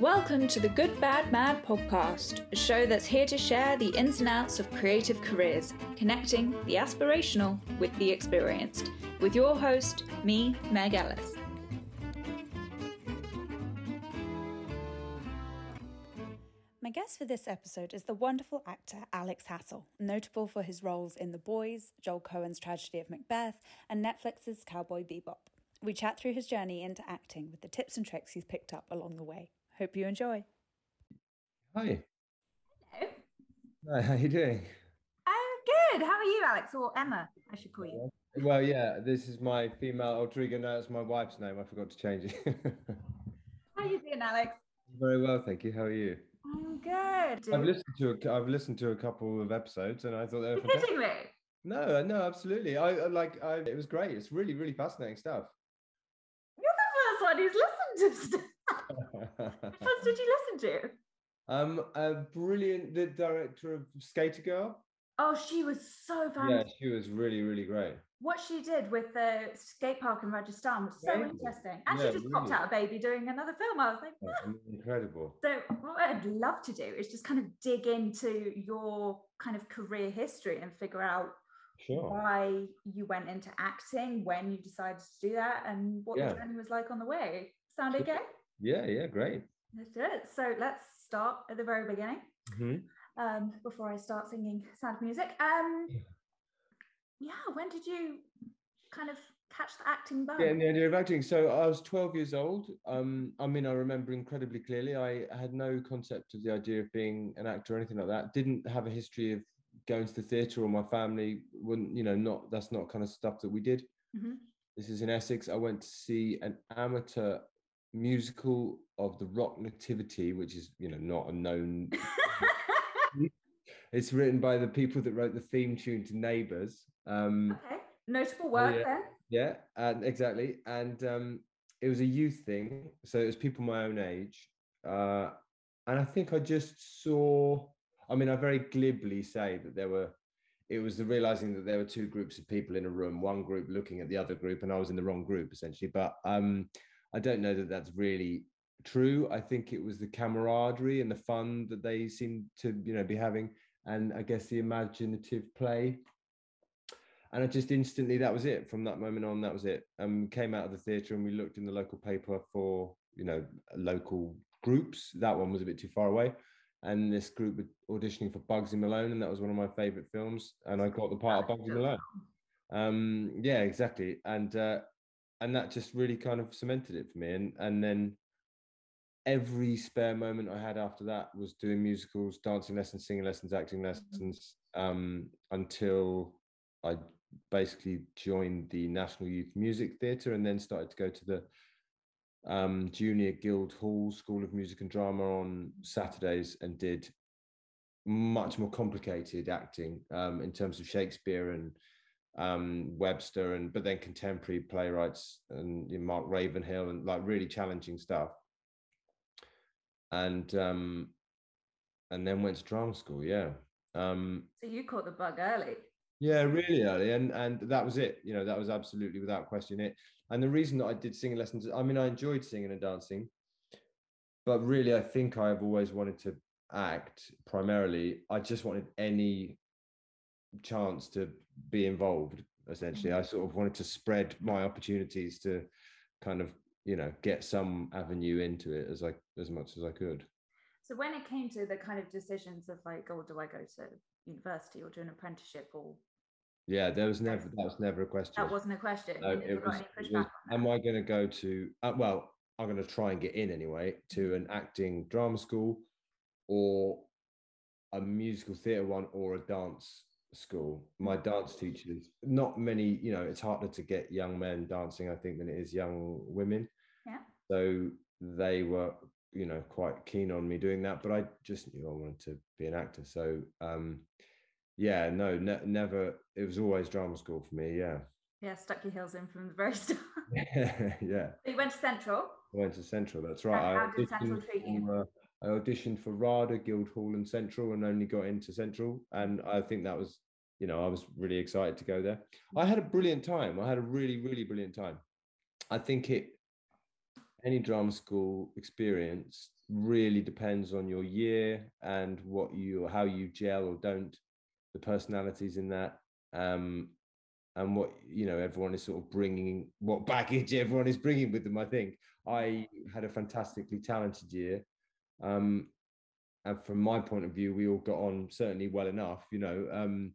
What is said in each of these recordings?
Welcome to the Good Bad Mad podcast, a show that's here to share the ins and outs of creative careers, connecting the aspirational with the experienced. With your host, me, Meg Ellis. My guest for this episode is the wonderful actor Alex Hassell, notable for his roles in The Boys, Joel Coen's Tragedy of Macbeth, and Netflix's Cowboy Bebop. We chat through his journey into acting with the tips and tricks he's picked up along the way. Hope you enjoy. Hi. Hello. Hi, how are you doing? I'm good. How are you, Alex? Or Emma, I should call you. Well, yeah, this is my female alter ego. No, it's my wife's name. I forgot to change it. How are you doing, Alex? Very well, thank you. How are you? I'm good. I've listened to a, I've listened to a couple of episodes, and I thought they were You're fantastic. kidding me? No, uh, no, absolutely. I I like. I, it was great. It's really, really fascinating stuff. You're the first one who's listened to stuff. Which ones did you listen to? um, a brilliant. The director of Skater Girl. Oh, she was so fantastic. Yeah, she was really, really great. What she did with the skate park in Rajasthan was so Amazing. interesting. And Yeah, she just popped really. out a baby doing another film. I was like, "Ah." Incredible. So what I'd love to do is just kind of dig into your kind of career history and figure out Sure. why you went into acting, when you decided to do that, and what Yeah. the journey was like on the way. Sound okay? Yeah, yeah, great. Do it. So let's start at the very beginning. Mhm. Um, before I start singing sad music. Um, yeah, when did you kind of catch the acting bug? Yeah, the idea of acting. So I was 12 years old. Um, I mean, I remember incredibly clearly. I had no concept of the idea of being an actor or anything like that. Didn't have a history of going to the theatre, or my family wouldn't, you know, not that's not kind of stuff that we did. Mhm. This is in Essex. I went to see an amateur musical of the Rock Nativity, which is, you know, not a known. it's written by the people that wrote the theme tune to Neighbours. Um, okay, notable work yeah. then. yeah, and exactly. And um, it was a youth thing, so it was people my own age. Uh, and I think I just saw. I mean, I very glibly say that there were. It was the realizing that there were two groups of people in a room, one group looking at the other group, and I was in the wrong group essentially. But um, I don't know that that's really true. I think it was the camaraderie and the fun that they seemed to, you know, be having, and I guess the imaginative play and I just instantly that was it. From that moment on, that was it. And we came out of the theatre and we looked in the local paper for you know local groups. That one was a bit too far away, and this group were auditioning for Bugsy Malone, and that was one of my favourite films. And I got the part of Bugsy Malone. Um, yeah, exactly. And uh, and that just really kind of cemented it for me. And and then every spare moment I had after that was doing musicals, dancing lessons, singing lessons, acting lessons, um, until I basically joined the National Youth Music Theatre and then started to go to the um, Junior Guildhall School of Music and Drama on Saturdays and did much more complicated acting um, in terms of Shakespeare and um, Webster and but then contemporary playwrights and you know, Mark Ravenhill and like really challenging stuff. And um, and then went to drama school. Yeah. Um, So you caught the bug early. yeah, really early, and and that was it. You know, that was absolutely without question it. And the reason that I did singing lessons, I mean, I enjoyed singing and dancing, but really, I think I've always wanted to act primarily. I just wanted any chance to be involved. Essentially, I sort of wanted to spread my opportunities to kind of you know get some avenue into it as i as much as I could. So when it came to the kind of decisions of like, oh, do I go to university or do an apprenticeship or Yeah, there was never that was never a question. that wasn't a question. No, it was, it was, am. I going to go to, uh, well, I'm going to try and get in anyway to an acting drama school or a musical theatre one or a dance school. My dance teachers, not many, you know, it's harder to get young men dancing, I think, than it is young women. Yeah. So they were, you know, quite keen on me doing that, but I just knew I wanted to be an actor. So, um, yeah, no, ne- never, it was always drama school for me. Yeah. Yeah, stuck your heels in from the very start. yeah. So you went to Central. I went to Central. That's right. I how did Central treat you? for, uh, I auditioned for RADA, Guildhall, and Central, and only got into Central. And I think that was, you know, I was really excited to go there. I had a brilliant time. I had a really, really brilliant time. I think it, any drama school experience really depends on your year and what you how you gel or don't the personalities in that um and what you know everyone is sort of bringing what baggage everyone is bringing with them i think i had a fantastically talented year um and from my point of view we all got on certainly well enough you know um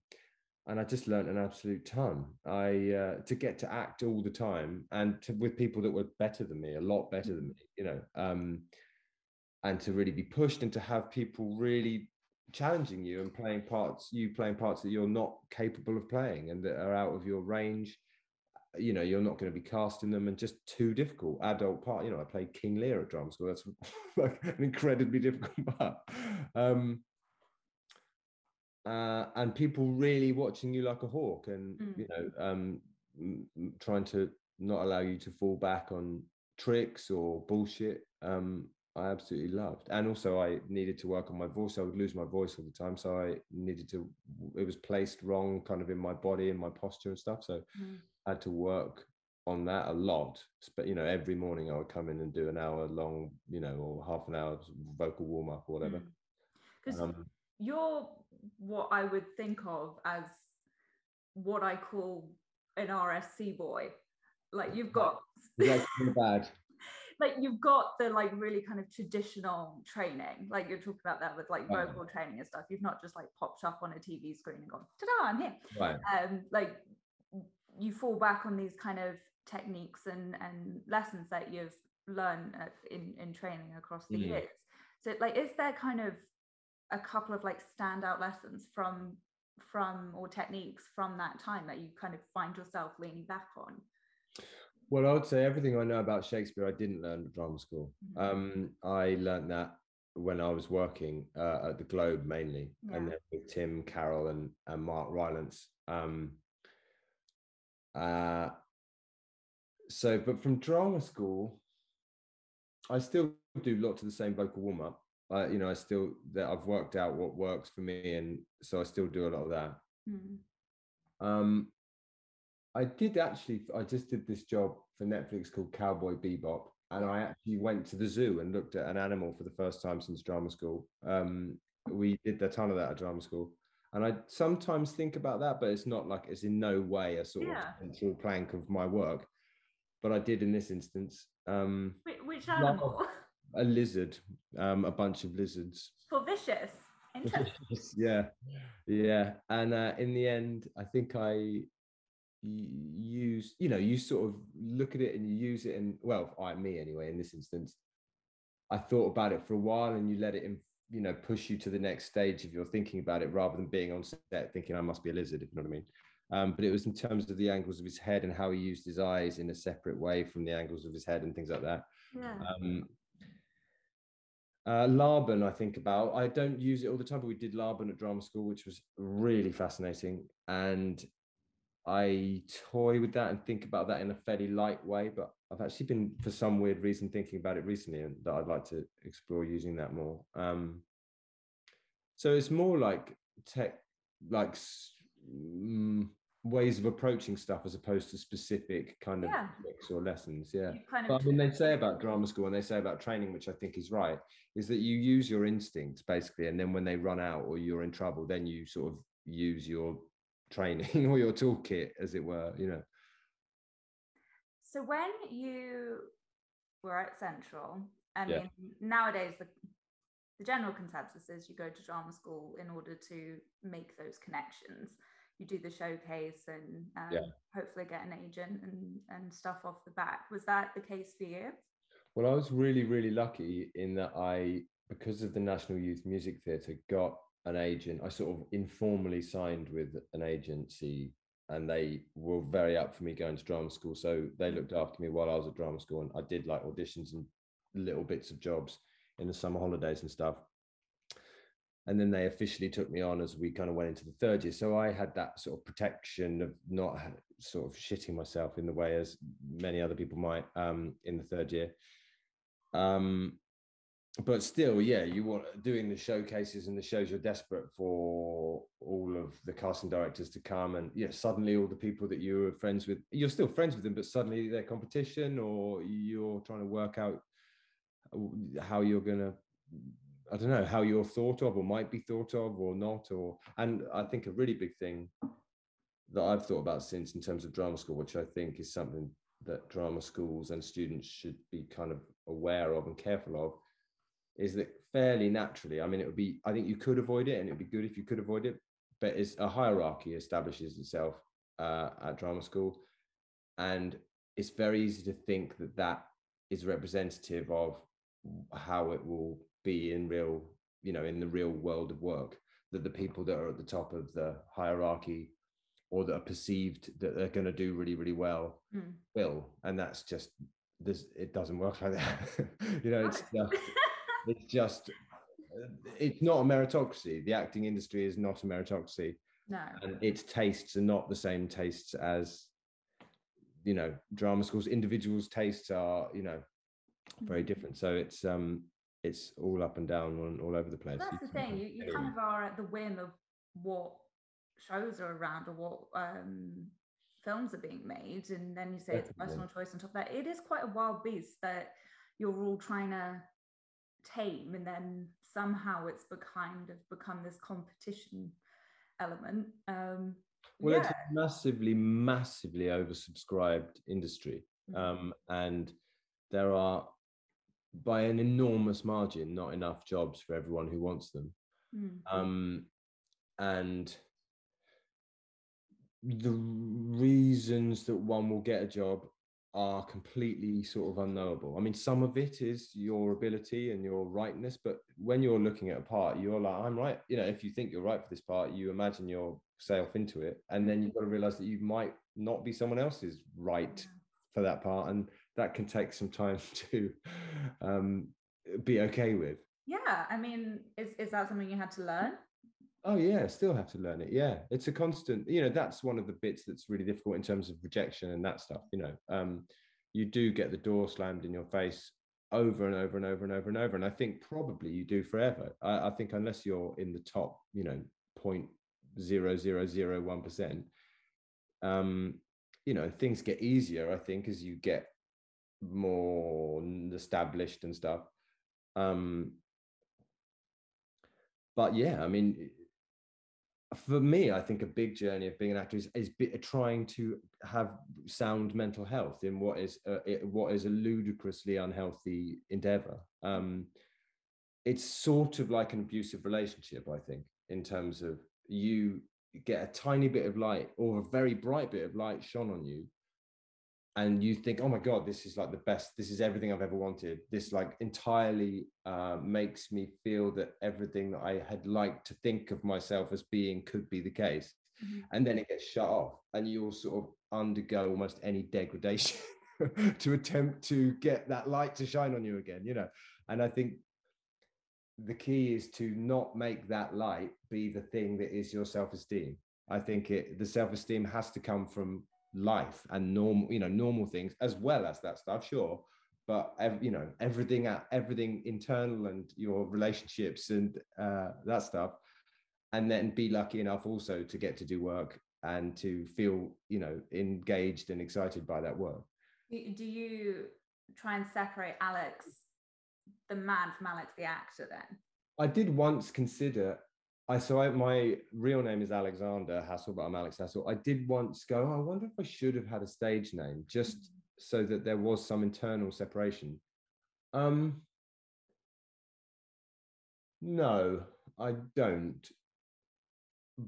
and I just learned an absolute ton. I uh, to get to act all the time and to, with people that were better than me, a lot better than me, you know, um, and to really be pushed and to have people really challenging you and playing parts, you playing parts that you're not capable of playing and that are out of your range. You know, you're not going to be casting them and just too difficult. Adult part, you know, I played King Lear at drama school. That's like an incredibly difficult part. Um, uh, and people really watching you like a hawk and mm. you know um, trying to not allow you to fall back on tricks or bullshit um, i absolutely loved and also i needed to work on my voice i would lose my voice all the time so i needed to it was placed wrong kind of in my body and my posture and stuff so mm. i had to work on that a lot but you know every morning i would come in and do an hour long you know or half an hour vocal warm up or whatever because mm. um, you're what I would think of as what I call an RSC boy. Like you've got bad. like you've got the like really kind of traditional training. Like you're talking about that with like right. vocal training and stuff. You've not just like popped up on a TV screen and gone, ta-da, I'm here. Right. Um, like you fall back on these kind of techniques and and lessons that you've learned in in training across the mm. years. So like is there kind of a couple of like standout lessons from from or techniques from that time that you kind of find yourself leaning back on well i would say everything i know about shakespeare i didn't learn at drama school mm-hmm. um, i learned that when i was working uh, at the globe mainly yeah. and then with tim carroll and, and mark rylance um, uh, so but from drama school i still do lots of the same vocal warm-up I, you know, I still that I've worked out what works for me, and so I still do a lot of that. Mm. Um, I did actually. I just did this job for Netflix called Cowboy Bebop, and I actually went to the zoo and looked at an animal for the first time since drama school. Um, we did a ton of that at drama school, and I sometimes think about that, but it's not like it's in no way a sort yeah. of central plank of my work. But I did in this instance. Um, which animal? a lizard, um, a bunch of lizards. For vicious. Yeah, yeah. And uh, in the end, I think I use, you know, you sort of look at it and you use it, and well, I me anyway. In this instance, I thought about it for a while, and you let it in, you know, push you to the next stage if you're thinking about it, rather than being on set thinking I must be a lizard, if you know what I mean. Um, but it was in terms of the angles of his head and how he used his eyes in a separate way from the angles of his head and things like that. Yeah. Um, uh, Laban, I think about. I don't use it all the time, but we did Laban at drama school, which was really fascinating. And I toy with that and think about that in a fairly light way. But I've actually been, for some weird reason, thinking about it recently, and that I'd like to explore using that more. Um, so it's more like tech, like mm, ways of approaching stuff as opposed to specific kind of yeah. tricks or lessons. Yeah. Kind of but I mean, they say about drama school and they say about training, which I think is right, is that you use your instincts basically. And then when they run out or you're in trouble, then you sort of use your training or your toolkit, as it were, you know. So when you were at Central, I mean, yeah. nowadays the the general consensus is you go to drama school in order to make those connections you do the showcase and um, yeah. hopefully get an agent and, and stuff off the back. Was that the case for you? Well, I was really, really lucky in that I, because of the National Youth Music Theatre, got an agent. I sort of informally signed with an agency and they were very up for me going to drama school. So they looked after me while I was at drama school and I did like auditions and little bits of jobs in the summer holidays and stuff and then they officially took me on as we kind of went into the third year. So i had that sort of protection of not sort of shitting myself in the way as many other people might um, in the third year. Um, but still yeah you want doing the showcases and the shows you're desperate for all of the casting directors to come and yeah suddenly all the people that you were friends with you're still friends with them but suddenly they're competition or you're trying to work out how you're gonna I don't know how you're thought of or might be thought of or not or and I think a really big thing that I've thought about since in terms of drama school, which I think is something that drama schools and students should be kind of aware of and careful of, is that fairly naturally, I mean, it would be, I think you could avoid it and it'd be good if you could avoid it, but it's a hierarchy establishes itself uh, at drama school. And it's very easy to think that that is representative of how it will be in real, you know, in the real world of work, that the people that are at the top of the hierarchy or that are perceived that they're going to do really really well mm. will and that's just this it doesn't work like that. You know it's just it's just it's not a meritocracy. The acting industry is not a meritocracy no. and its tastes are not the same tastes as you know drama schools. Individuals tastes are you know very mm. different. So it's um it's all up and down and all over the place that's the thing you, you kind of are at the whim of what shows are around or what um, films are being made, and then you say Definitely. it's a personal choice on top of that. It is quite a wild beast that you're all trying to tame, and then somehow it's be kind of become this competition element. Um, well, yeah. it's a massively, massively oversubscribed industry, mm-hmm. um, and there are by an enormous margin not enough jobs for everyone who wants them. Mm-hmm. Um, and the reasons that one will get a job are completely sort of unknowable. I mean, some of it is your ability and your rightness, but when you're looking at a part, you're like, I'm right. You know, if you think you're right for this part, you imagine yourself into it. And then you've got to realize that you might not be someone else's right for that part. And that can take some time to um, be okay with. Yeah. I mean, is, is that something you had to learn? Oh yeah, still have to learn it. Yeah, it's a constant. You know, that's one of the bits that's really difficult in terms of rejection and that stuff. You know, um, you do get the door slammed in your face over and over and over and over and over. And I think probably you do forever. I, I think unless you're in the top, you know, point zero zero zero one percent, um, you know, things get easier. I think as you get more established and stuff. Um, but yeah, I mean, for me, I think a big journey of being an actor is, is trying to have sound mental health in what is a, what is a ludicrously unhealthy endeavor. Um, it's sort of like an abusive relationship, I think, in terms of you get a tiny bit of light or a very bright bit of light shone on you, and you think, oh my God, this is like the best, this is everything I've ever wanted. This like entirely uh, makes me feel that everything that I had liked to think of myself as being could be the case. Mm-hmm. And then it gets shut off, and you'll sort of undergo almost any degradation to attempt to get that light to shine on you again, you know. And I think the key is to not make that light be the thing that is your self-esteem. I think it the self-esteem has to come from life and normal you know normal things as well as that stuff sure. But you know everything everything internal and your relationships and uh, that stuff. And then be lucky enough also to get to do work and to feel you know engaged and excited by that work. Do you try and separate alex the man from alex the actor then? I did once consider I so I, my real name is Alexander Hassell, but I'm Alex Hassell. I did once go. Oh, I wonder if I should have had a stage name just so that there was some internal separation. Um, no, I don't.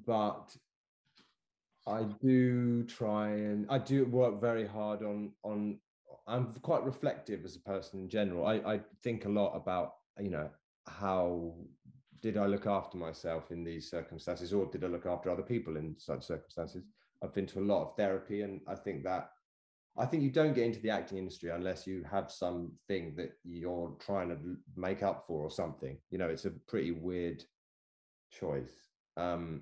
But I do try and I do work very hard on on. I'm quite reflective as a person in general. I, I think a lot about you know how did I look after myself in these circumstances or did I look after other people in such circumstances? I've been to a lot of therapy and I think that I think you don't get into the acting industry unless you have something that you're trying to make up for or something. You know, it's a pretty weird choice. Um,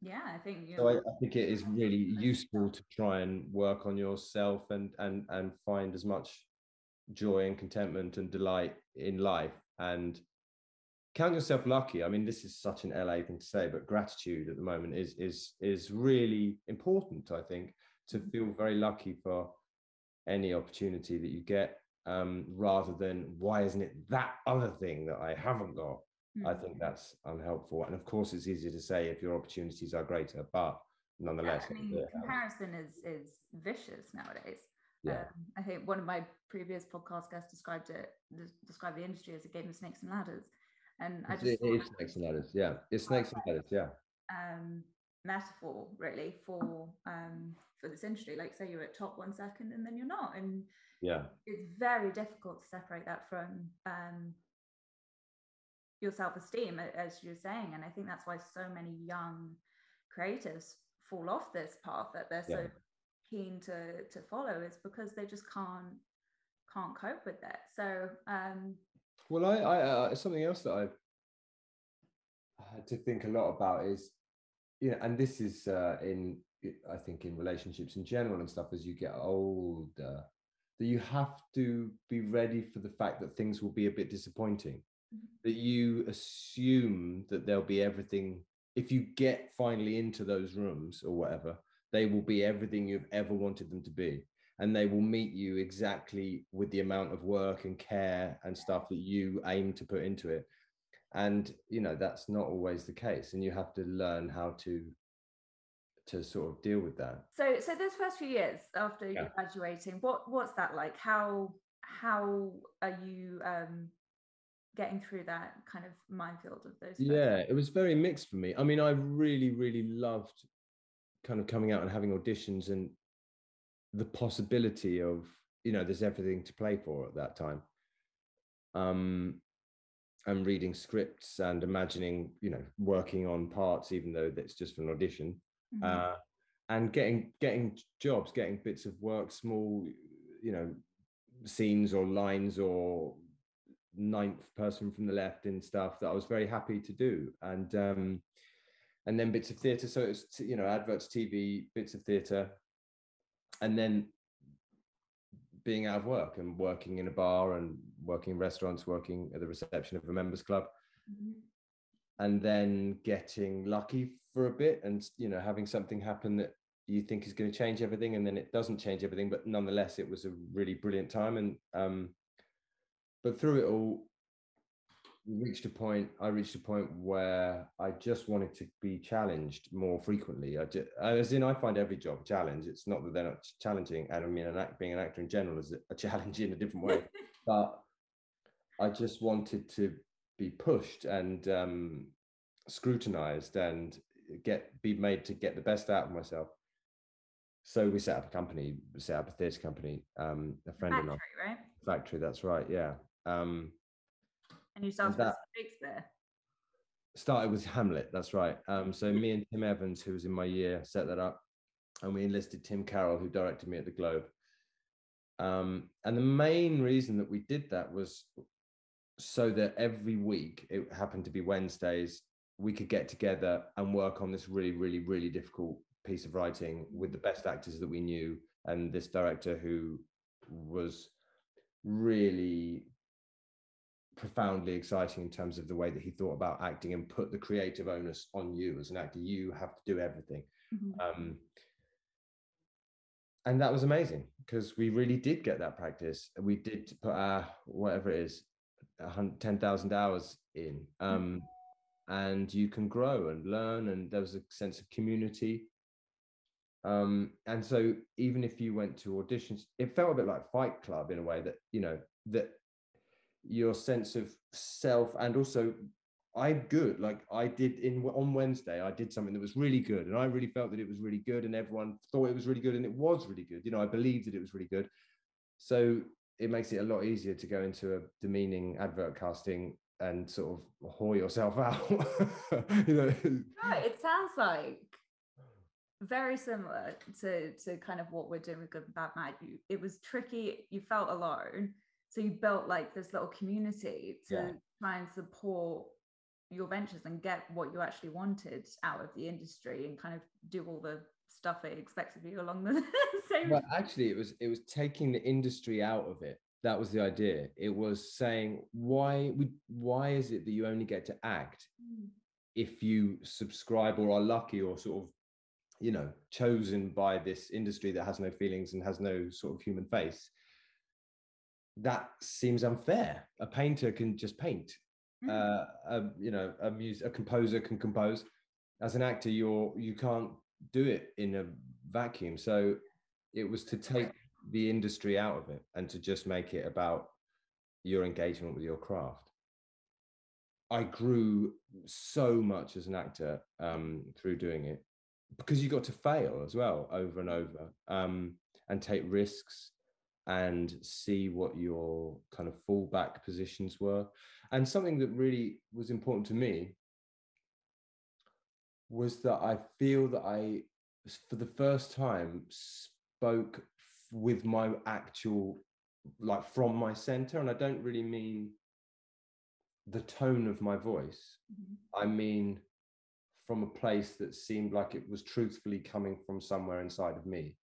yeah, I think. So I, I, think it is really useful to try and work on yourself and and and find as much joy and contentment and delight in life and count yourself lucky. I mean, this is such an LA thing to say, but gratitude at the moment is is is really important. I think to mm. feel very lucky for any opportunity that you get. um, rather than why isn't it that other thing that I haven't got? Mm-hmm. I think that's unhelpful. And of course, it's easier to say if your opportunities are greater, but nonetheless, yeah, I mean, comparison is is vicious nowadays. Yeah. Um, I think one of my previous podcast guests described it described the industry as a game of snakes and ladders, and I just it is snakes and ladders. Yeah, it's snakes and ladders. Yeah. Um, metaphor really for um for this industry. Like say you're at top one second and then you're not, and yeah, it's very difficult to separate that from um your self-esteem as you're saying and i think that's why so many young creatives fall off this path that they're yeah. so keen to to follow is because they just can't can't cope with it so um well i i uh, something else that i've had to think a lot about is you know and this is uh in i think in relationships in general and stuff as you get older that you have to be ready for the fact that things will be a bit disappointing that you assume that there'll be everything if you get finally into those rooms or whatever they will be everything you've ever wanted them to be and they will meet you exactly with the amount of work and care and stuff that you aim to put into it. And you know that's not always the case and you have to learn how to to sort of deal with that. So so those first few years after yeah. graduating what what's that like? How how are you um getting through that kind of minefield of those yeah it was very mixed for me. I mean i really really loved kind of coming out and having auditions and the possibility of you know there's everything to play for at that time um and reading scripts and imagining you know working on parts even though that's just for an audition mm-hmm. uh and getting getting jobs getting bits of work small you know scenes or lines or ninth person from the left in stuff that I was very happy to do. And um, and then bits of theatre. So it's you know adverts, TV, bits of theatre, and then being out of work and working in a bar and working in restaurants, working at the reception of a members club, mm-hmm. and then getting lucky for a bit and you know having something happen that you think is going to change everything and then it doesn't change everything but nonetheless it was a really brilliant time and um but through it all, reached a point. I reached a point where I just wanted to be challenged more frequently. I just, as in, I find every job a challenge. It's not that they're not challenging, and I mean, an act, being an actor in general is a challenge in a different way. but I just wanted to be pushed and um, scrutinized and get be made to get the best out of myself. So we set up a company, We set up a theatre company. Um, a friend factory, of mine, right? Factory, that's right. Yeah. Um, and you started with Shakespeare. Started with Hamlet. That's right. Um, so me and Tim Evans, who was in my year, set that up, and we enlisted Tim Carroll, who directed me at the Globe. Um, and the main reason that we did that was so that every week, it happened to be Wednesdays, we could get together and work on this really, really, really difficult piece of writing with the best actors that we knew and this director who was really profoundly exciting in terms of the way that he thought about acting and put the creative onus on you as an actor. You have to do everything. Mm-hmm. Um, and that was amazing because we really did get that practice. We did put our whatever it is, ten thousand hours in, mm. um, and you can grow and learn. And there was a sense of community. Um, and so even if you went to auditions, it felt a bit like Fight Club in a way that you know that your sense of self and also I'm good. Like I did in on Wednesday, I did something that was really good, and I really felt that it was really good, and everyone thought it was really good, and it was really good. You know, I believed that it was really good. So it makes it a lot easier to go into a demeaning advert casting and sort of whore yourself out. you know, no, it sounds like very similar to to kind of what we're doing with Good Bad Mad. You, it was tricky. You felt alone so you built like this little community to yeah. try and support your ventures and get what you actually wanted out of the industry and kind of do all the stuff it expects of you along the same well actually it was it was taking the industry out of it that was the idea it was saying why we why is it that you only get to act mm. if you subscribe or are lucky or sort of you know chosen by this industry that has no feelings and has no sort of human face that seems unfair. A painter can just paint. Mm. Uh, a, you know, a mus- a composer can compose. As an actor, you're you can't do it in a vacuum. So it was to take the industry out of it and to just make it about your engagement with your craft. I grew so much as an actor um, through doing it because you got to fail as well over and over um, and take risks and see what your kind of fallback positions were. And something that really was important to me was that I feel that I, for the first time, spoke with my actual, like from my center. And I don't really mean the tone of my voice, Mhm. I mean from a place that seemed like it was truthfully coming from somewhere inside of me.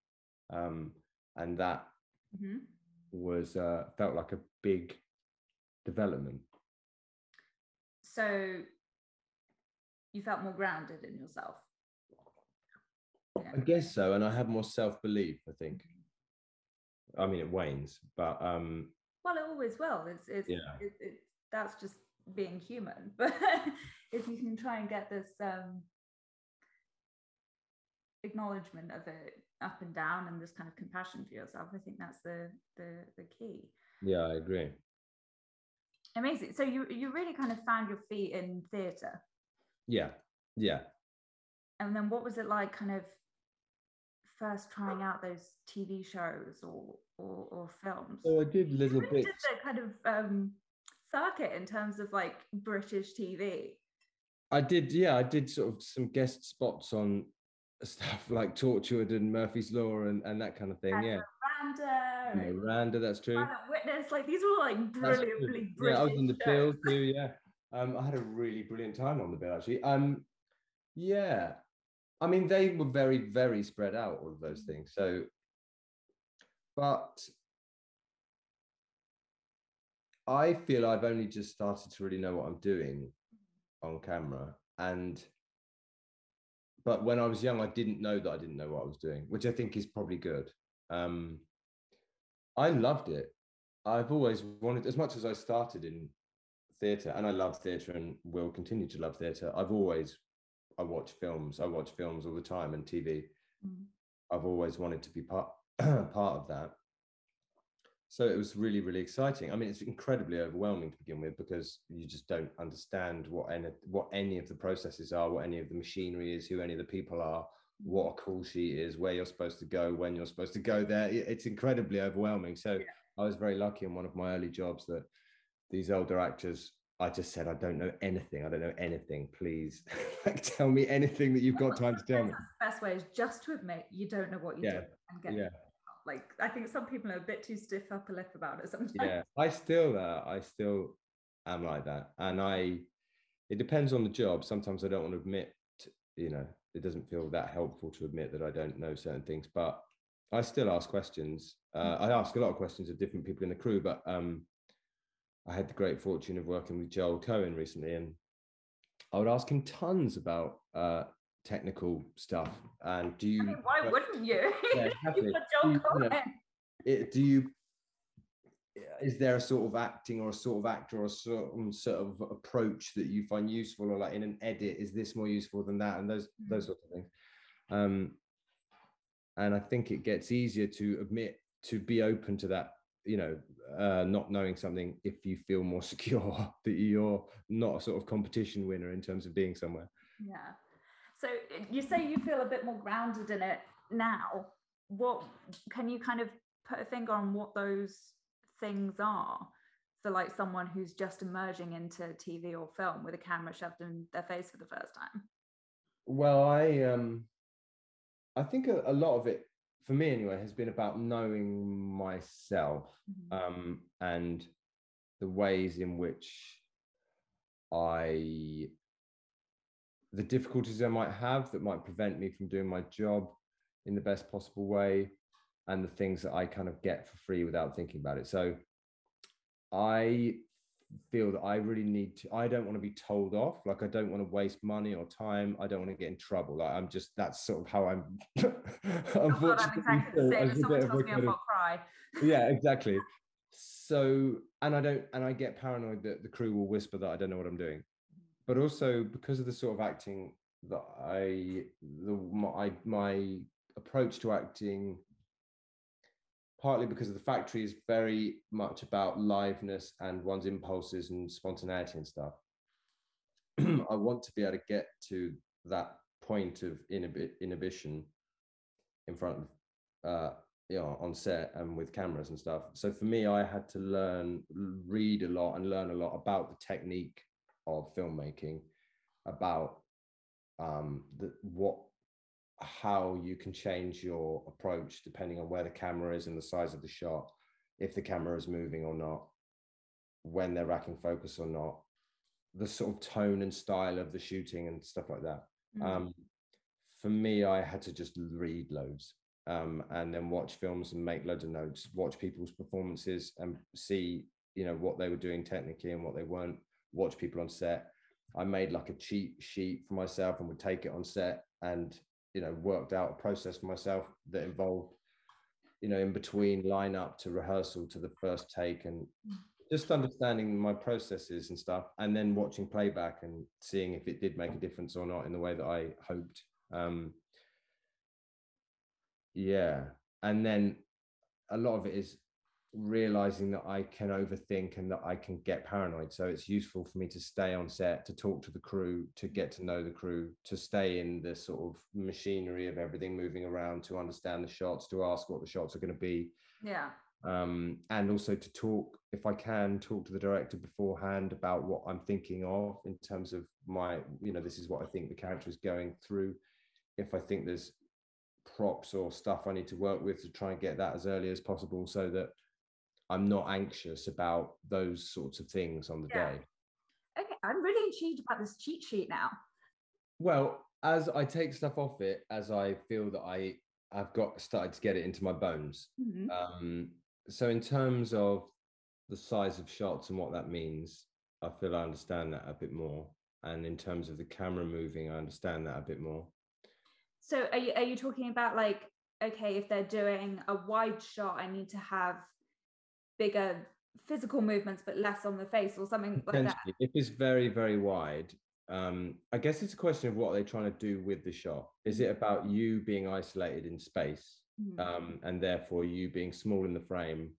Um, and that Mhm. was uh, felt like a big development. So you felt more grounded in yourself. Yeah. I guess so, and I have more self belief. I think. I mean, it wanes, but um, Well, it always will. It's it's Yeah. it, it, that's just being human. But if you can try and get this um, acknowledgement of it up and down and this kind of compassion for yourself, I think that's the the the key. yeah, I agree. Amazing. So you you really kind of found your feet in theatre, Yeah, yeah. and then what was it like, kind of first trying out those TV shows or or, or films? So I did little really bits. did kind of um, circuit in terms of like British TV. I did, yeah, I did sort of some guest spots on stuff like Tortured and Murphy's Law and, and that kind of thing. Yeah, Randa, You know, that's true. Witness, like these were like brilliantly British. Yeah, I was on the bill too. Yeah, um, I had a really brilliant time on the bill actually. Um, yeah, I mean they were very very spread out all of those things. So, but I feel I've only just started to really know what I'm doing on camera, and but when I was young, I didn't know that I didn't know what I was doing, which I think is probably good. Um, I loved it. I've always wanted, as much as I started in theatre, and I love theatre and will continue to love theatre. I've always, I watch films. I watch films all the time and TV. Mm. I've always wanted to be part part of that. So it was really, really exciting. I mean, it's incredibly overwhelming to begin with because you just don't understand what any what any of the processes are, what any of the machinery is, who any of the people are, what a call sheet is, where you're supposed to go, when you're supposed to go there. It's incredibly overwhelming. So I was very lucky in one of my early jobs that these older actors, I just said, I don't know anything. I don't know anything. Please, like, tell me anything that you've got time to tell me. The best way is just to admit you don't know what you Yeah, do Yeah. Like I think some people are a bit too stiff upper lip about it sometimes. yeah i still uh, i still am like that. And i it depends on the job. Sometimes i don't want to admit you know it doesn't feel that helpful to admit that i don't know certain things but i still ask questions. Uh, i ask a lot of questions of different people in the crew but um i had the great fortune of working with joel coen recently and i would ask him tons about uh technical stuff and do you I mean, why wouldn't you? Yeah, You've got Joel You- you know, Coen. it, do you is there a sort of acting or a sort of actor or a certain sort of approach that you find useful or like in an edit is this more useful than that and those those sorts of things um and i think it gets easier to admit to be open to that you know uh not knowing something if you feel more secure that you're not a sort of competition winner in terms of being somewhere Yeah. So you say you feel a bit more grounded in it now. What can you kind of put a finger on what those things are for like someone who's just emerging into TV or film with a camera shoved in their face for the first time? Well, I um, I think a, a lot of it, for me anyway, has been about knowing myself Mhm. um, and the ways in which I, the difficulties I might have that might prevent me from doing my job in the best possible way, and the things that I kind of get for free without thinking about it. So, I feel that I really need to, I don't want to be told off. Like I don't want to waste money or time. I don't want to get in trouble. Like I'm just, that's sort of how I'm Oh God, I'm unfortunately exactly the same. If someone tells me of- cry. yeah, exactly. so and i don't and i get paranoid that the crew will whisper that i don't know what i'm doing but also because of the sort of acting that i the my my approach to acting partly because of the factory is very much about liveness and one's impulses and spontaneity and stuff. I want to be able to get to that point of inhib- inhibition in front of uh you know on set and with cameras and stuff. So for me i had to learn read a lot and learn a lot about the technique of filmmaking about um the what how you can change your approach depending on where the camera is and the size of the shot if the camera is moving or not when they're racking focus or not the sort of tone and style of the shooting and stuff like that mm. um for me i had to just read loads um, and then watch films and make loads of notes, watch people's performances and see, you know, what they were doing technically and what they weren't, watch people on set. I made like a cheat sheet for myself and would take it on set and, you know, worked out a process for myself that involved, you know, in between line up to rehearsal to the first take and just understanding my processes and stuff and then watching playback and seeing if it did make a difference or not in the way that I hoped. Um, yeah and then a lot of it is realizing that i can overthink and that i can get paranoid. So it's useful for me to stay on set to talk to the crew to get to know the crew to stay in the sort of machinery of everything moving around to understand the shots to ask what the shots are going to be. Yeah. Um, and also to talk if i can talk to the director beforehand about what i'm thinking of in terms of my you know this is what i think the character is going through. If i think there's props or stuff I need to work with to try and get that as early as possible so that I'm not anxious about those sorts of things on the yeah. day. Okay, I'm really intrigued about this cheat sheet now. Well, as I take stuff off it, as I feel that I I've got started to get it into my bones. Mm-hmm. Um, so in terms of the size of shots and what that means, I feel I understand that a bit more. And in terms of the camera moving, I understand that a bit more. So are you, are you talking about like, okay, if they're doing a wide shot, I need to have bigger physical movements, but less on the face or something like that? If it's very, very wide, um, I guess it's a question of what they're trying to do with the shot. Is it about you being isolated in space mm-hmm. um, and therefore you being small in the frame?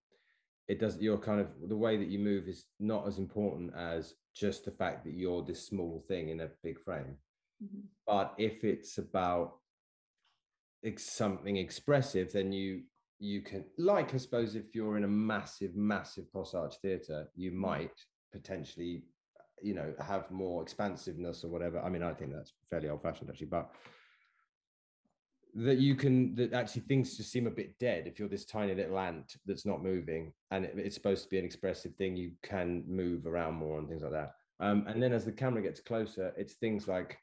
It does. You're kind of the way that you move is not as important as just the fact that you're this small thing in a big frame. Mm-hmm. But if it's about something expressive, then you you can like I suppose if you're in a massive, massive cross arch theatre, you mm. might potentially you know have more expansiveness or whatever. I mean, I think that's fairly old fashioned actually, but that you can that actually things just seem a bit dead if you're this tiny little ant that's not moving and it, it's supposed to be an expressive thing you can move around more and things like that um, and then as the camera gets closer it's things like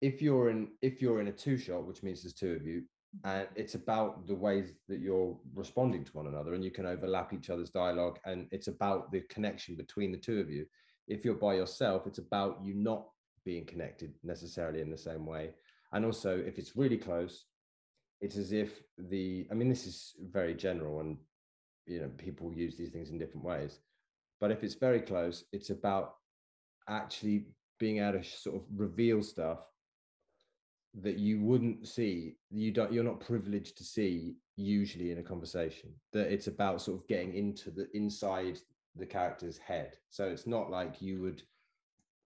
if you're in if you're in a two shot, which means there's two of you. And it's about the ways that you're responding to one another, and you can overlap each other's dialogue, and it's about the connection between the two of you. If you're by yourself, it's about you not being connected necessarily in the same way. And also, if it's really close, it's as if the I mean, this is very general, and you know, people use these things in different ways. But if it's very close, it's about actually being able to sort of reveal stuff that you wouldn't see you don't you're not privileged to see usually in a conversation that it's about sort of getting into the inside the character's head so it's not like you would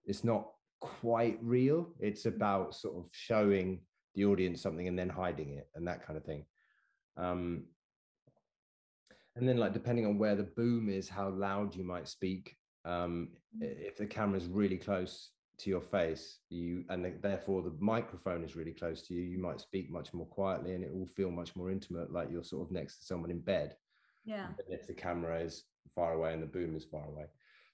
it's not quite real it's mm. about sort of showing the audience something and then hiding it and that kind of thing um and then like depending on where the boom is how loud you might speak um mm. if the camera's really close to your face you and therefore the microphone is really close to you you might speak much more quietly and it will feel much more intimate like you're sort of next to someone in bed. Yeah. If the camera is far away and the boom is far away.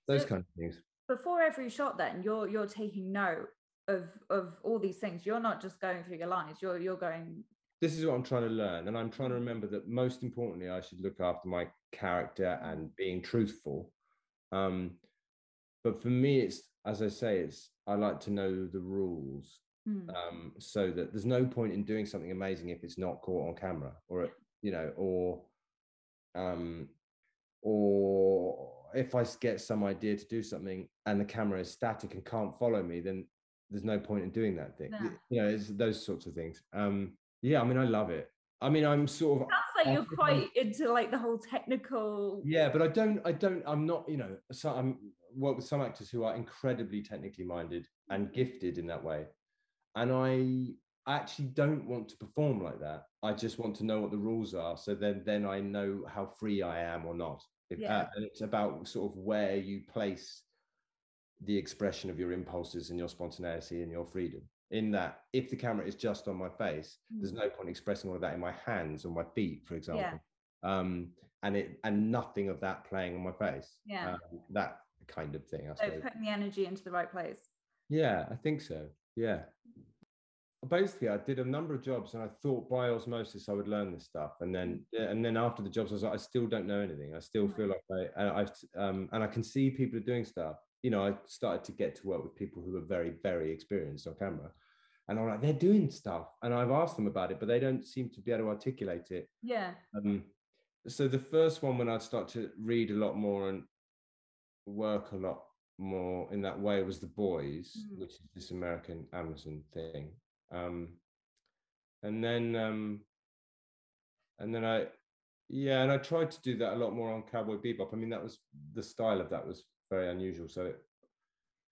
Those so kind of things. before every shot then you're you're taking note of of all these things. You're not just going through your lines you're you're going this is what i'm trying to learn and i'm trying to remember that most importantly i should look after my character and being truthful. Um but for me it's as i say it's I like to know the rules mm. um, so that there's no point in doing something amazing if it's not caught on camera or you know or um, or if I get some idea to do something and the camera is static and can't follow me, then there's no point in doing that thing. No. You know, it's those sorts of things. Um, yeah, I mean, I love it. I mean, I'm sort of. Sounds like you're quite into like the whole technical. Yeah, but I don't. I don't. I'm not. You know, so I'm work with some actors who are incredibly technically minded and gifted in that way, and I actually don't want to perform like that. I just want to know what the rules are, so then then I know how free I am or not. If, Yeah. uh, and it's about sort of where you place the expression of your impulses and your spontaneity and your freedom. In that, if the camera is just on my face, there's Mm. no point expressing all of that in my hands or my feet, for example. Yeah. Um, and it and nothing of that playing on my face. Yeah. Um, that kind of thing. I So suppose. putting the energy into the right place. Yeah, I think so. Yeah. Basically, I did a number of jobs, and I thought by osmosis I would learn this stuff, and then and then after the jobs, I was like, I still don't know anything. I still feel like I and I um and I can see people are doing stuff. You know, I started to get to work with people who are very very experienced on camera, and I'm like, they're doing stuff, and I've asked them about it, but they don't seem to be able to articulate it. Yeah. Um, so the first one when I'd start to read a lot more and work a lot more in that way was The Boys, Mm. which is this American Amazon thing. Um, and then um, and then I yeah, and I tried to do that a lot more on Cowboy Bebop. I mean, that was the style of that was very unusual. So it,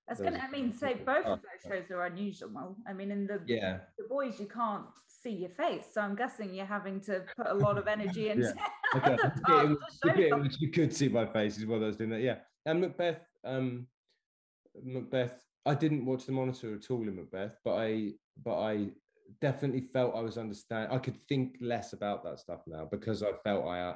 Those gonna. I mean, say both of those shows are unusual. Well I mean, in the yeah, the boys, you can't see your face, so I'm guessing you're having to put a lot of energy into Okay. the The bit, to the show bit in you could see my face is what I was doing that. Yeah. And Macbeth, um, Macbeth, I didn't watch the monitor at all in Macbeth, but I, but I definitely felt I was understand. I could think less about that stuff now because I felt I, uh,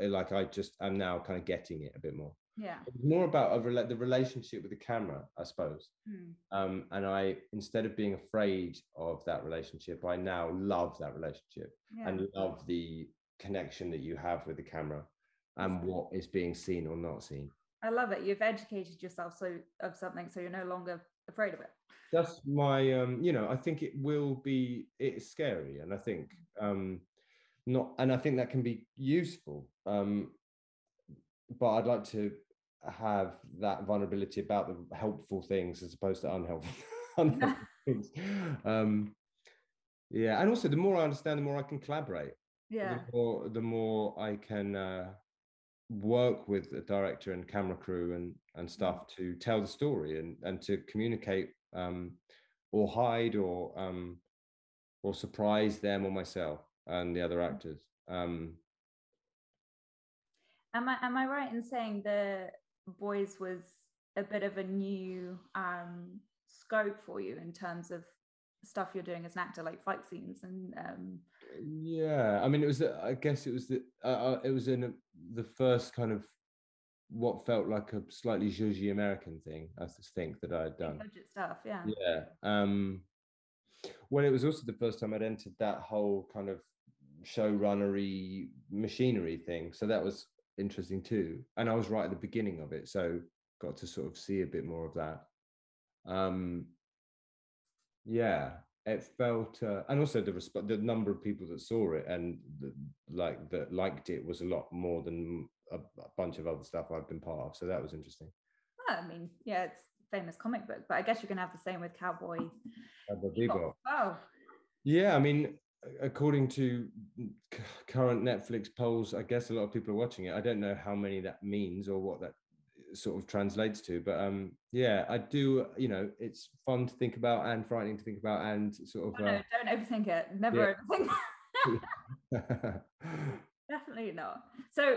like I just am now kind of getting it a bit more. Yeah. More about a the relationship with the camera, I suppose. Hmm. Um, and I, instead of being afraid of that relationship, I now love that relationship Yeah. and love the connection that you have with the camera and what is being seen or not seen. I love it. You've educated yourself so of something, so you're no longer afraid of it. That's my, um, you know, I think it will be, it's scary. And I think, um, not, and I think that can be useful. Um, but I'd like to have that vulnerability about the helpful things as opposed to unhelpful, unhelpful things. Um, yeah. And also, the more I understand, the more I can collaborate. Yeah. the more the more I can uh, work with the director and camera crew and and stuff to tell the story and and to communicate um, or hide or um, or surprise them or myself and the other actors. Um, Am I am I right in saying the boys was a bit of a new um, scope for you in terms of stuff you're doing as an actor, like fight scenes and um, yeah, I mean, it was. the- I guess it was the. Uh, uh, it was in a, the first kind of what felt like a slightly zhuzhy American thing. I th- think that I had done. budget stuff? Yeah. yeah um well it was also the first time i'd entered that whole kind of showrunnery machinery thing so that was interesting too and i was right at the beginning of it so got to sort of see a bit more of that um yeah it felt uh, and also the resp- the number of people that saw it and the, like that liked it was a lot more than a, a bunch of other stuff i've been part of so that was interesting Well, I mean, yeah, it's famous comic book, but I guess you can have the same with Cowboy. Cowboy Bebop. Oh, Yeah, I mean, according to c- current Netflix polls, I guess a lot of people are watching it. I don't know how many that means or what that sort of translates to, but um, yeah, I do. You know, it's fun to think about and frightening to think about, and sort oh of. no, don't overthink it. Never overthink. Uh, Definitely not. So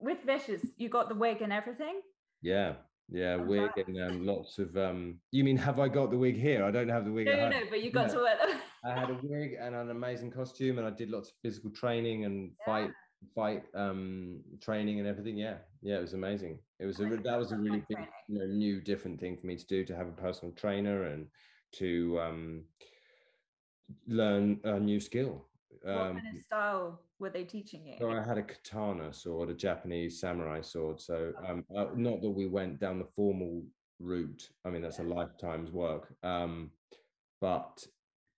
with Vicious, you got the wig and everything. yeah, yeah, Oh, wig and um, lots of. um You mean have I got the wig here? I don't have the wig. No, no, no, but you got Yeah. to wear them. I had a wig and an amazing costume, and I did lots of physical training and Yeah. fight fight um training and everything. Yeah, yeah, it was amazing. It was a that was a really big, you know, new different thing for me to do to have a personal trainer and to um learn a new skill. what Um, kind of style were they teaching you? so I had a katana sword, a Japanese samurai sword. So um, uh, not that we went down the formal route. I mean, that's a lifetime's work. Um, but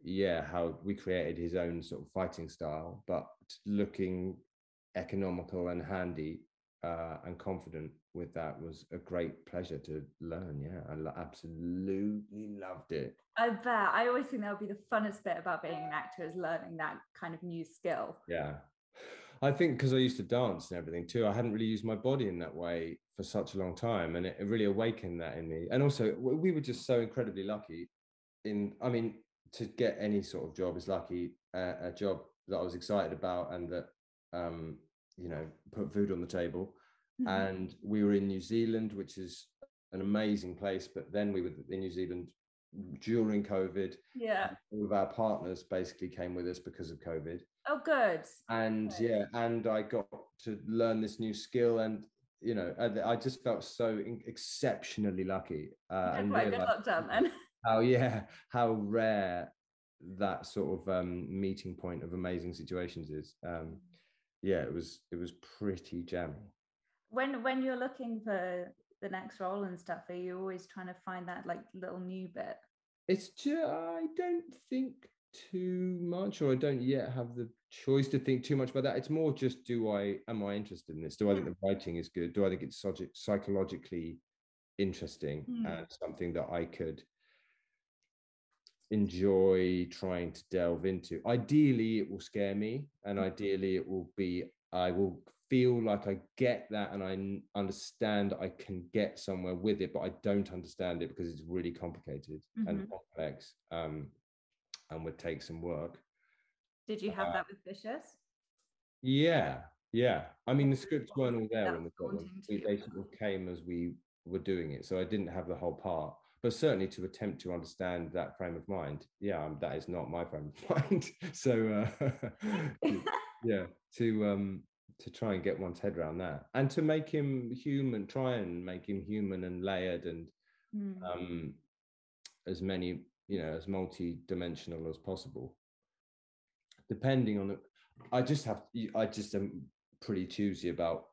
yeah, how we created his own sort of fighting style, but looking economical and handy uh, and confident with that was a great pleasure to learn. Yeah, I lo- absolutely loved it. I bet. I always think that would be the funnest bit about being an actor is learning that kind of new skill. Yeah. I think because I used to dance and everything too, I hadn't really used my body in that way for such a long time. And it, it really awakened that in me. And also, we were just so incredibly lucky in, I mean, to get any sort of job is lucky, uh, a job that I was excited about and that, um, you know, put food on the table. Mm-hmm. And we were in New Zealand, which is an amazing place. But then we were in New Zealand during COVID. Yeah. All of our partners basically came with us because of COVID. Oh, good. And good. yeah, and I got to learn this new skill, and you know, I, I just felt so exceptionally lucky. Uh, and quite good lockdown then. How yeah, how rare that sort of um, meeting point of amazing situations is. Um, yeah, it was it was pretty jammy. When when you're looking for the next role and stuff, are you always trying to find that like little new bit? It's just I don't think too much, or I don't yet have the choice to think too much about that. It's more just do I am I interested in this? Do I think the writing is good? Do I think it's psychologically interesting mm. and something that I could enjoy trying to delve into? Ideally, it will scare me, and hmm. ideally, it will be I will feel like I get that and I understand I can get somewhere with it, but I don't understand it because it's really complicated mm-hmm. and complex um, and would take some work. Did you have uh, that with Vicious? Yeah, yeah. I mean, the scripts weren't all there in the film. They sort of came as we were doing it, so I didn't have the whole part. But certainly to attempt to understand that frame of mind, yeah, um, that is not my frame of mind. so uh, yeah, to um, to try and get one's head around that and to make him human try and make him human and layered and mm. um, as many you know as multi-dimensional as possible depending on i just have i just am pretty choosy about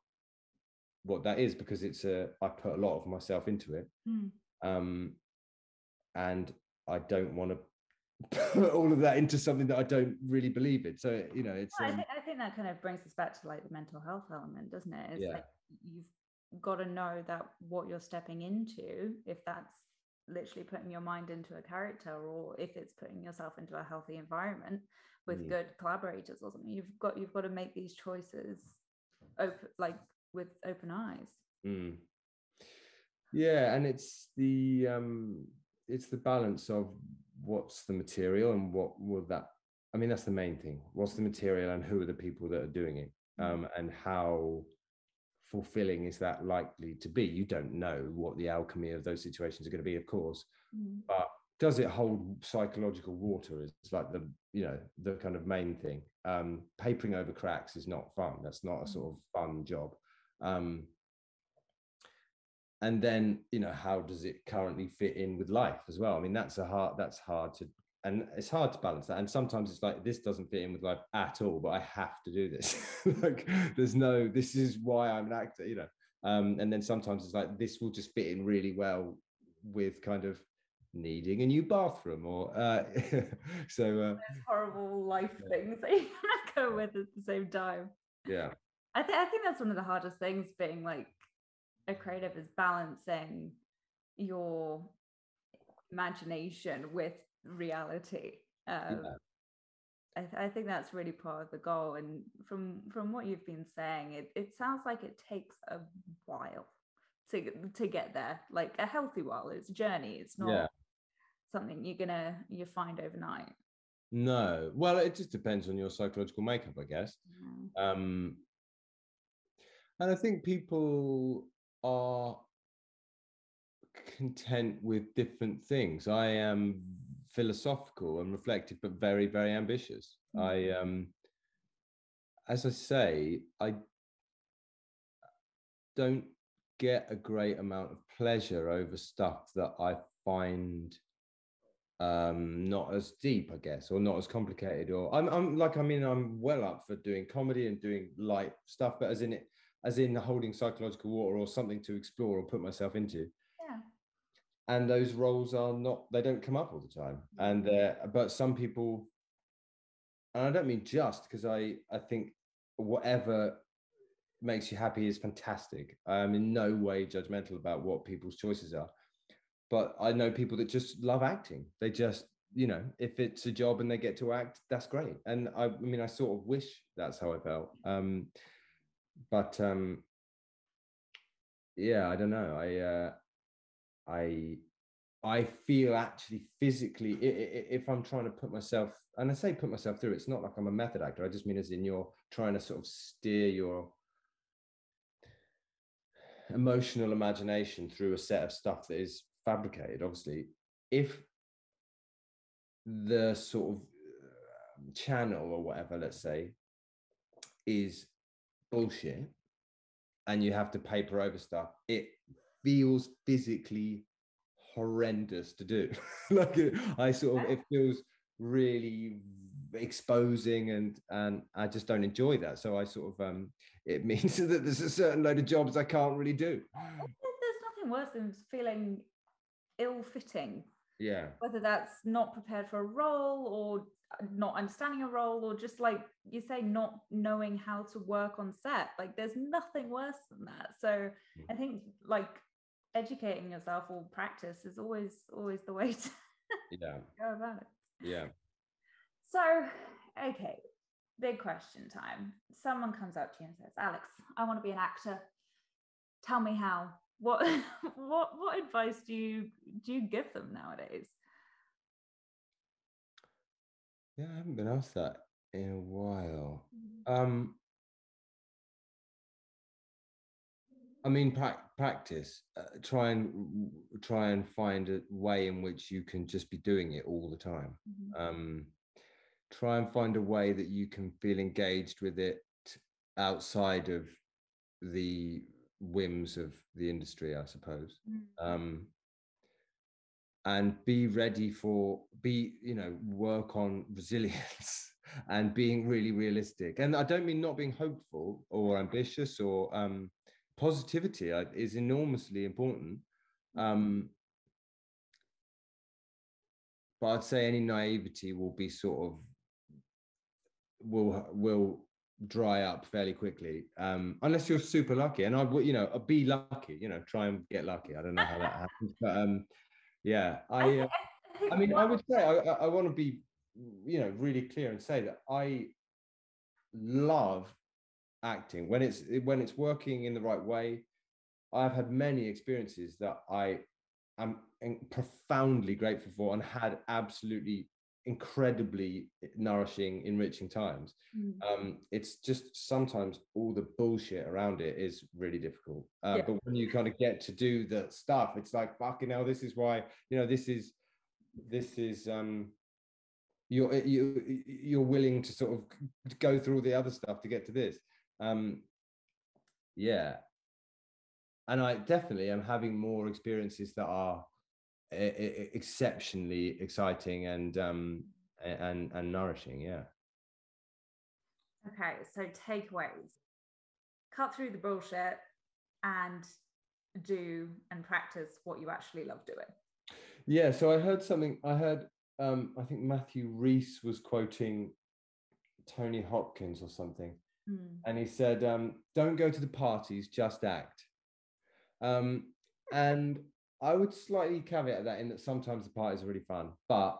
what that is because it's a i put a lot of myself into it mm. um and i don't want to put all of that into something that I don't really believe in. So you know, it's. Um, I, think, I think that kind of brings us back to like the mental health element, doesn't it? It's yeah. like you've got to know that what you're stepping into, if that's literally putting your mind into a character, or if it's putting yourself into a healthy environment with mm. good collaborators or something, you've got you've got to make these choices open, like with open eyes. Mm. Yeah, and it's the um, it's the balance of what's the material and what will that i mean that's the main thing what's the material and who are the people that are doing it mm. um, and how fulfilling is that likely to be you don't know what the alchemy of those situations are going to be of course mm. but does it hold psychological water is like the you know the kind of main thing um papering over cracks is not fun that's not a mm. sort of fun job um and then you know how does it currently fit in with life as well? I mean that's a hard that's hard to and it's hard to balance that. And sometimes it's like this doesn't fit in with life at all but i have to do this. Like there's no this is why i'm an actor you know? Um, and then sometimes it's like this will just fit in really well with kind of needing a new bathroom or uh, so uh, horrible life yeah. things that you go with at the same time. Yeah. I, th- I think that's one of the hardest things being like a creative is balancing your imagination with reality. Um, yeah. I, th- I, think that's really part of the goal. And from from what you've been saying, it, it sounds like it takes a while to to get there, like a healthy while. It's a journey. It's not yeah. something you're gonna you find overnight. No, well, it just depends on your psychological makeup, I guess. Yeah. Um, and I think people are content with different things. I am philosophical and reflective, but very, very ambitious. Mm-hmm. I, um, as I say, I don't get a great amount of pleasure over stuff that I find um not as deep i guess or not as complicated or i'm i'm like i mean i'm well up for doing comedy and doing light stuff but as in it as in holding psychological water or something to explore or put myself into. Yeah. And those roles are not, they don't come up all the time. And uh, but some people, and I don't mean just because I I think whatever makes you happy is fantastic. I'm in no way judgmental about what people's choices are. But I know people that just love acting. They just, you know, if it's a job and they get to act, that's great. And I, I mean, I sort of wish that's how I felt. Um, but um, yeah, I don't know. I, uh, I, I feel actually physically, if I'm trying to put myself, and I say put myself through, it's not like I'm a method actor. I just mean as in you're trying to sort of steer your emotional imagination through a set of stuff that is fabricated. Obviously, if the sort of uh, channel or whatever, let's say, is bullshit and you have to paper over stuff, it feels physically horrendous to do. like it, I sort of, it feels really exposing and and I just don't enjoy that. So I sort of um it means that there's a certain load of jobs I can't really do. There's nothing worse than feeling ill-fitting. Yeah. Whether that's not prepared for a role or not understanding a role or just like you say not knowing how to work on set like there's nothing worse than that. So mm. i think like educating yourself or practice is always always the way to yeah. go about it. Yeah. So okay big question time. Someone comes up to you and says alex i want to be an actor. Tell me how. What what what advice do you do you give them nowadays yeah i haven't been asked that in a while mm-hmm. um I mean, pra- practice. Uh, try and try and find a way in which you can just be doing it all the time. Mm-hmm. Um, try and find a way that you can feel engaged with it outside of the whims of the industry, I suppose. Mm-hmm. Um, and be ready for be you know work on resilience and being really realistic. And i don't mean not being hopeful or ambitious or um positivity uh, is enormously important. Um, but I'd say any naivety will be sort of will will dry up fairly quickly um, unless you're super lucky. And i would you know be lucky you know try and get lucky. I don't know how that happens but um yeah i uh, i mean i would say i, I want to be you know really clear and say that i love acting. When it's when it's working in the right way i've had many experiences that i am profoundly grateful for and had absolutely incredibly nourishing enriching times mm. um, it's just sometimes all the bullshit around it is really difficult uh, yeah. but when you kind of get to do the stuff it's like fucking hell this is why you know this is this is um you're you you're willing to sort of go through all the other stuff to get to this um yeah and i definitely am having more experiences that are exceptionally exciting and um and and nourishing yeah okay so takeaways cut through the bullshit and do and practice what you actually love doing yeah so i heard something i heard um i think matthew Rhys was quoting tony hopkins or something Mm. And he said, um, don't go to the parties, just act. Um, and I would slightly caveat that in that sometimes the parties are really fun, but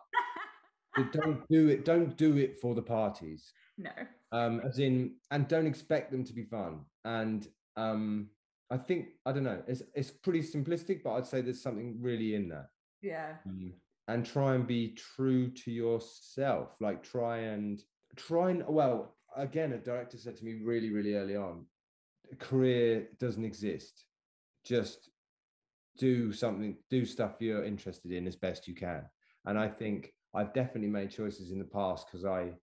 don't do it. Don't do it for the parties. No. Um, as in, and don't expect them to be fun. And um, I think I don't know. It's it's pretty simplistic, but I'd say there's something really in that. Yeah. Um, and try and be true to yourself. Like try and try and well, again, a director said to me really, really early on, career doesn't exist. Just do something, do stuff you're interested in as best you can. And I think I've definitely made choices in the past because I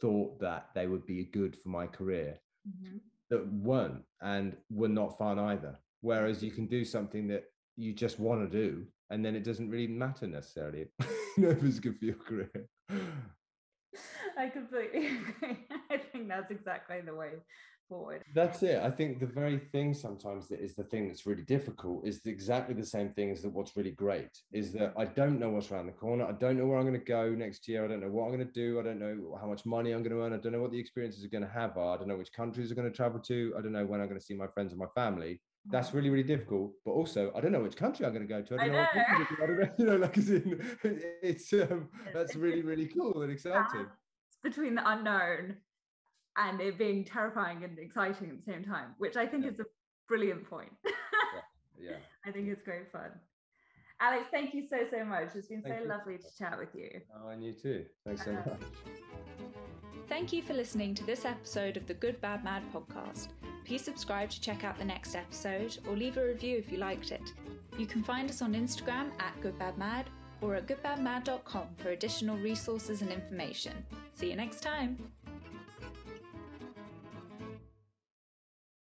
thought that they would be good for my career mm-hmm. that weren't and were not fun either. Whereas you can do something that you just want to do, and then it doesn't really matter necessarily if it's good for your career. I completely agree. I think that's exactly the way forward. That's it. I think the very thing sometimes that is the thing that's really difficult is exactly the same thing as that what's really great is that I don't know what's around the corner. I don't know where I'm going to go next year. I don't know what I'm going to do. I don't know how much money I'm going to earn. I don't know what the experiences are going to have are. I don't know which countries are going to travel to. I don't know when I'm going to see my friends and my family. That's really, really difficult. But also, I don't know which country I'm going to go to. I don't I know. know. I don't know. You know, like, in, it's um, that's really, really cool and exciting. Between the unknown and it being terrifying and exciting at the same time, which I think yeah. is a brilliant point. yeah. yeah. I think it's great fun. Alex, thank you so, so much. It's been thank so you. lovely to chat with you. Oh, and you too. Thanks so uh, much. Thank you for listening to this episode of the Good Bad Mad podcast. Please subscribe to check out the next episode or leave a review if you liked it. You can find us on Instagram at goodbadmad or at goodbadmad.com for additional resources and information. See you next time.